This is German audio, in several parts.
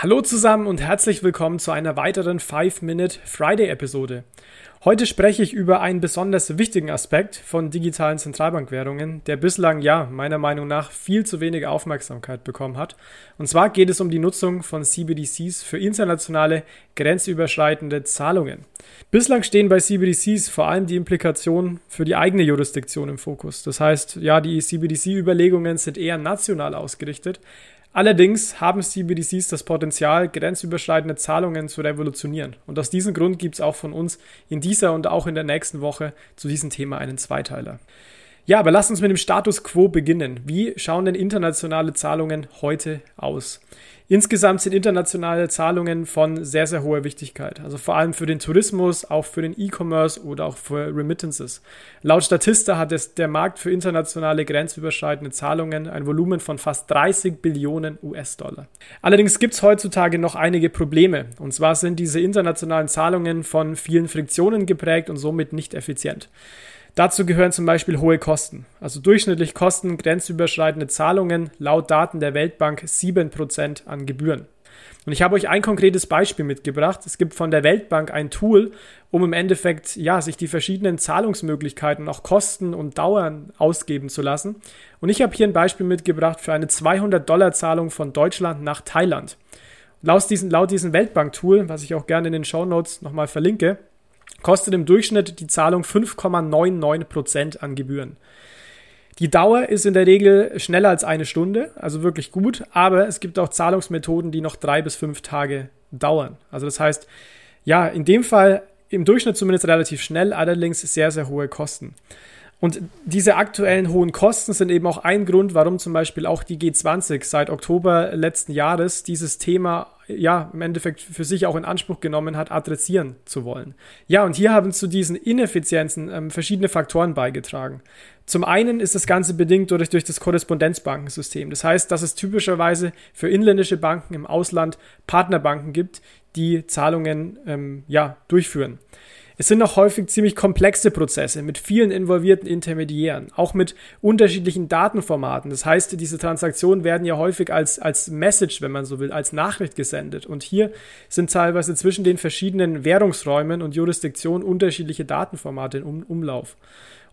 Hallo zusammen und herzlich willkommen zu einer weiteren 5-Minute Friday-Episode. Heute spreche ich über einen besonders wichtigen Aspekt von digitalen Zentralbankwährungen, der bislang ja meiner Meinung nach viel zu wenig Aufmerksamkeit bekommen hat. Und zwar geht es um die Nutzung von CBDCs für internationale grenzüberschreitende Zahlungen. Bislang stehen bei CBDCs vor allem die Implikationen für die eigene Jurisdiktion im Fokus. Das heißt, ja, die CBDC-Überlegungen sind eher national ausgerichtet, Allerdings haben CBDCs das Potenzial, grenzüberschreitende Zahlungen zu revolutionieren. Und aus diesem Grund gibt es auch von uns in dieser und auch in der nächsten Woche zu diesem Thema einen Zweiteiler. Ja, aber lasst uns mit dem Status quo beginnen. Wie schauen denn internationale Zahlungen heute aus? Insgesamt sind internationale Zahlungen von sehr, sehr hoher Wichtigkeit. Also vor allem für den Tourismus, auch für den E-Commerce oder auch für Remittances. Laut Statista hat es der Markt für internationale grenzüberschreitende Zahlungen ein Volumen von fast 30 Billionen US-Dollar. Allerdings gibt es heutzutage noch einige Probleme. Und zwar sind diese internationalen Zahlungen von vielen Friktionen geprägt und somit nicht effizient. Dazu gehören zum Beispiel hohe Kosten. Also durchschnittlich kosten grenzüberschreitende Zahlungen laut Daten der Weltbank 7% an Gebühren. Und ich habe euch ein konkretes Beispiel mitgebracht. Es gibt von der Weltbank ein Tool, um im Endeffekt ja, sich die verschiedenen Zahlungsmöglichkeiten, auch Kosten und Dauern ausgeben zu lassen. Und ich habe hier ein Beispiel mitgebracht für eine 200-Dollar-Zahlung von Deutschland nach Thailand. Laut diesem, laut diesem Weltbank-Tool, was ich auch gerne in den Show Notes nochmal verlinke, kostet im Durchschnitt die Zahlung 5,99% an Gebühren. Die Dauer ist in der Regel schneller als eine Stunde, also wirklich gut, aber es gibt auch Zahlungsmethoden, die noch drei bis fünf Tage dauern. Also das heißt, ja, in dem Fall im Durchschnitt zumindest relativ schnell, allerdings sehr, sehr hohe Kosten. Und diese aktuellen hohen Kosten sind eben auch ein Grund, warum zum Beispiel auch die G20 seit Oktober letzten Jahres dieses Thema ja im Endeffekt für sich auch in Anspruch genommen hat, adressieren zu wollen. Ja, und hier haben zu diesen Ineffizienzen ähm, verschiedene Faktoren beigetragen. Zum einen ist das Ganze bedingt durch, durch das Korrespondenzbankensystem. Das heißt, dass es typischerweise für inländische Banken im Ausland Partnerbanken gibt, die Zahlungen ähm, ja, durchführen. Es sind auch häufig ziemlich komplexe Prozesse mit vielen involvierten Intermediären, auch mit unterschiedlichen Datenformaten. Das heißt, diese Transaktionen werden ja häufig als, als Message, wenn man so will, als Nachricht gesendet. Und hier sind teilweise zwischen den verschiedenen Währungsräumen und Jurisdiktionen unterschiedliche Datenformate im Umlauf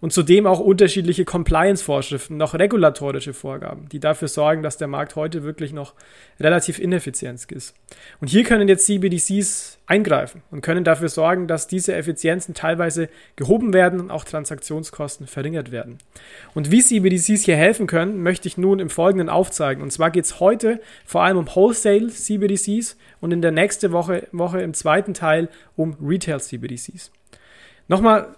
und zudem auch unterschiedliche Compliance-Vorschriften, noch regulatorische Vorgaben, die dafür sorgen, dass der Markt heute wirklich noch relativ ineffizient ist. Und hier können jetzt CBDCs eingreifen und können dafür sorgen, dass diese Effizienzen teilweise gehoben werden und auch Transaktionskosten verringert werden. Und wie CBDCs hier helfen können, möchte ich nun im Folgenden aufzeigen. Und zwar geht es heute vor allem um Wholesale CBDCs und in der nächsten Woche, Woche im zweiten Teil um Retail CBDCs. Nochmal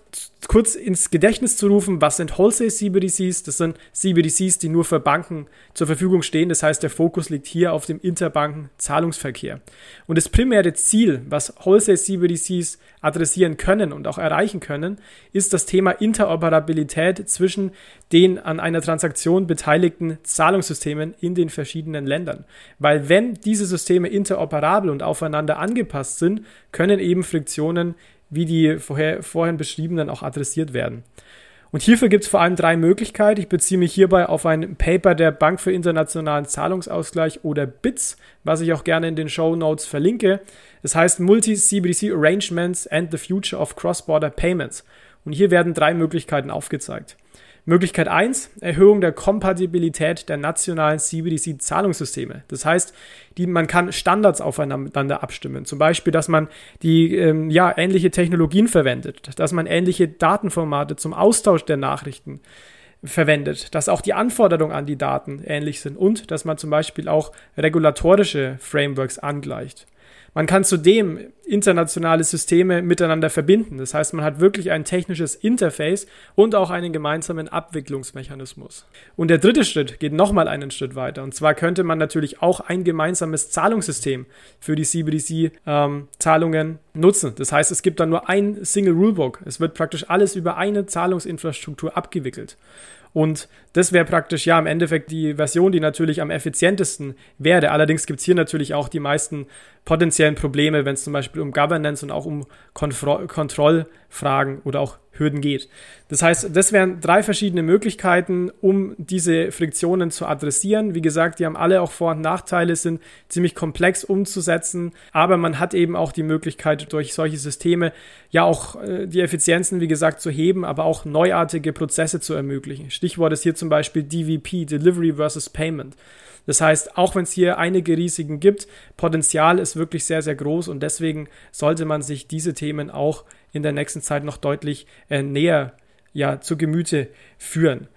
kurz ins Gedächtnis zu rufen, was sind Wholesale CBDCs? Das sind CBDCs, die nur für Banken zur Verfügung stehen. Das heißt, der Fokus liegt hier auf dem Interbanken-Zahlungsverkehr. Und das primäre Ziel, was Wholesale CBDCs adressieren können und auch erreichen können, ist das Thema Interoperabilität zwischen den an einer Transaktion beteiligten Zahlungssystemen in den verschiedenen Ländern. Weil wenn diese Systeme interoperabel und aufeinander angepasst sind, können eben Friktionen wie die vorher, vorhin beschriebenen auch adressiert werden. Und hierfür gibt es vor allem drei Möglichkeiten. Ich beziehe mich hierbei auf ein Paper der Bank für internationalen Zahlungsausgleich oder BITS, was ich auch gerne in den Show Notes verlinke. Es heißt Multi-CBDC Arrangements and the Future of Cross-Border Payments. Und hier werden drei Möglichkeiten aufgezeigt. Möglichkeit 1, Erhöhung der Kompatibilität der nationalen CBDC-Zahlungssysteme. Das heißt, die, man kann Standards aufeinander abstimmen. Zum Beispiel, dass man die ähm, ja, ähnliche Technologien verwendet, dass man ähnliche Datenformate zum Austausch der Nachrichten verwendet, dass auch die Anforderungen an die Daten ähnlich sind und dass man zum Beispiel auch regulatorische Frameworks angleicht. Man kann zudem internationale Systeme miteinander verbinden. Das heißt, man hat wirklich ein technisches Interface und auch einen gemeinsamen Abwicklungsmechanismus. Und der dritte Schritt geht nochmal einen Schritt weiter. Und zwar könnte man natürlich auch ein gemeinsames Zahlungssystem für die CBDC-Zahlungen ähm, nutzen. Das heißt, es gibt dann nur ein Single Rulebook. Es wird praktisch alles über eine Zahlungsinfrastruktur abgewickelt. Und das wäre praktisch ja im Endeffekt die Version, die natürlich am effizientesten wäre. Allerdings gibt es hier natürlich auch die meisten potenziellen Probleme, wenn es zum Beispiel um Governance und auch um Kontro Kontrollfragen oder auch Hürden geht. Das heißt, das wären drei verschiedene Möglichkeiten, um diese Friktionen zu adressieren. Wie gesagt, die haben alle auch Vor- und Nachteile, sind ziemlich komplex umzusetzen, aber man hat eben auch die Möglichkeit, durch solche Systeme ja auch äh, die Effizienzen, wie gesagt, zu heben, aber auch neuartige Prozesse zu ermöglichen. Stichwort ist hier zum Beispiel DVP, Delivery versus Payment. Das heißt, auch wenn es hier einige Risiken gibt, Potenzial ist wirklich sehr, sehr groß und deswegen sollte man sich diese Themen auch in der nächsten Zeit noch deutlich äh, näher ja, zu Gemüte führen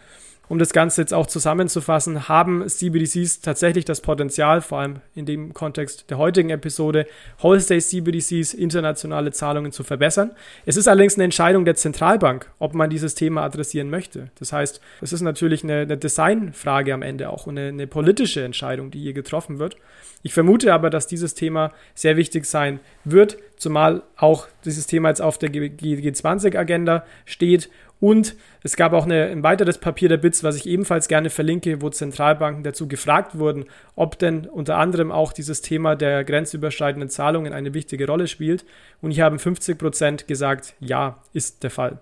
um das Ganze jetzt auch zusammenzufassen, haben CBDCs tatsächlich das Potenzial, vor allem in dem Kontext der heutigen Episode, Wholesale CBDCs internationale Zahlungen zu verbessern. Es ist allerdings eine Entscheidung der Zentralbank, ob man dieses Thema adressieren möchte. Das heißt, es ist natürlich eine, eine Designfrage am Ende auch und eine, eine politische Entscheidung, die hier getroffen wird. Ich vermute aber, dass dieses Thema sehr wichtig sein wird, zumal auch dieses Thema jetzt auf der G20-Agenda steht und es gab auch eine, ein weiteres Papier der BITS, was ich ebenfalls gerne verlinke, wo Zentralbanken dazu gefragt wurden, ob denn unter anderem auch dieses Thema der grenzüberschreitenden Zahlungen eine wichtige Rolle spielt. Und hier haben 50 Prozent gesagt, ja, ist der Fall.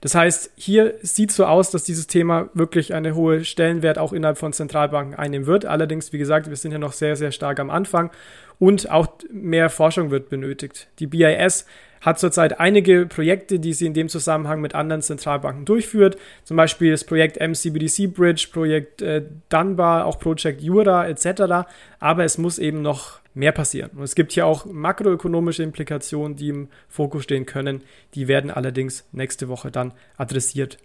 Das heißt, hier sieht so aus, dass dieses Thema wirklich eine hohe Stellenwert auch innerhalb von Zentralbanken einnehmen wird. Allerdings, wie gesagt, wir sind ja noch sehr, sehr stark am Anfang und auch mehr Forschung wird benötigt. Die BIS hat zurzeit einige Projekte, die sie in dem Zusammenhang mit anderen Zentralbanken durchführt. Zum Beispiel das Projekt MCBDC Bridge, Projekt äh, Dunbar, auch Projekt Jura etc. Aber es muss eben noch mehr passieren. Und es gibt hier auch makroökonomische Implikationen, die im Fokus stehen können. Die werden allerdings nächste Woche dann adressiert.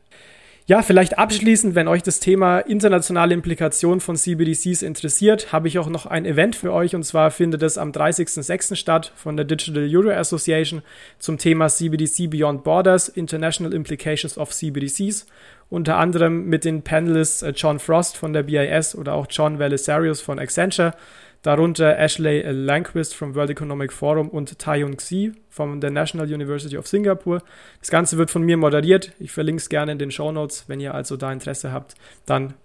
Ja, vielleicht abschließend, wenn euch das Thema internationale Implikationen von CBDCs interessiert, habe ich auch noch ein Event für euch und zwar findet es am 30.06. statt von der Digital Euro Association zum Thema CBDC Beyond Borders, International Implications of CBDCs. Unter anderem mit den Panelists äh, John Frost von der BIS oder auch John Velisarius von Accenture darunter Ashley Lanquist vom World Economic Forum und Taeyun Xi von der National University of Singapore. Das Ganze wird von mir moderiert. Ich verlinke es gerne in den Show Notes. Wenn ihr also da Interesse habt, dann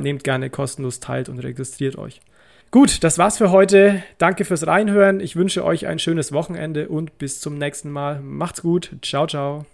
nehmt gerne kostenlos teilt und registriert euch. Gut, das war's für heute. Danke fürs Reinhören. Ich wünsche euch ein schönes Wochenende und bis zum nächsten Mal. Macht's gut. Ciao, ciao.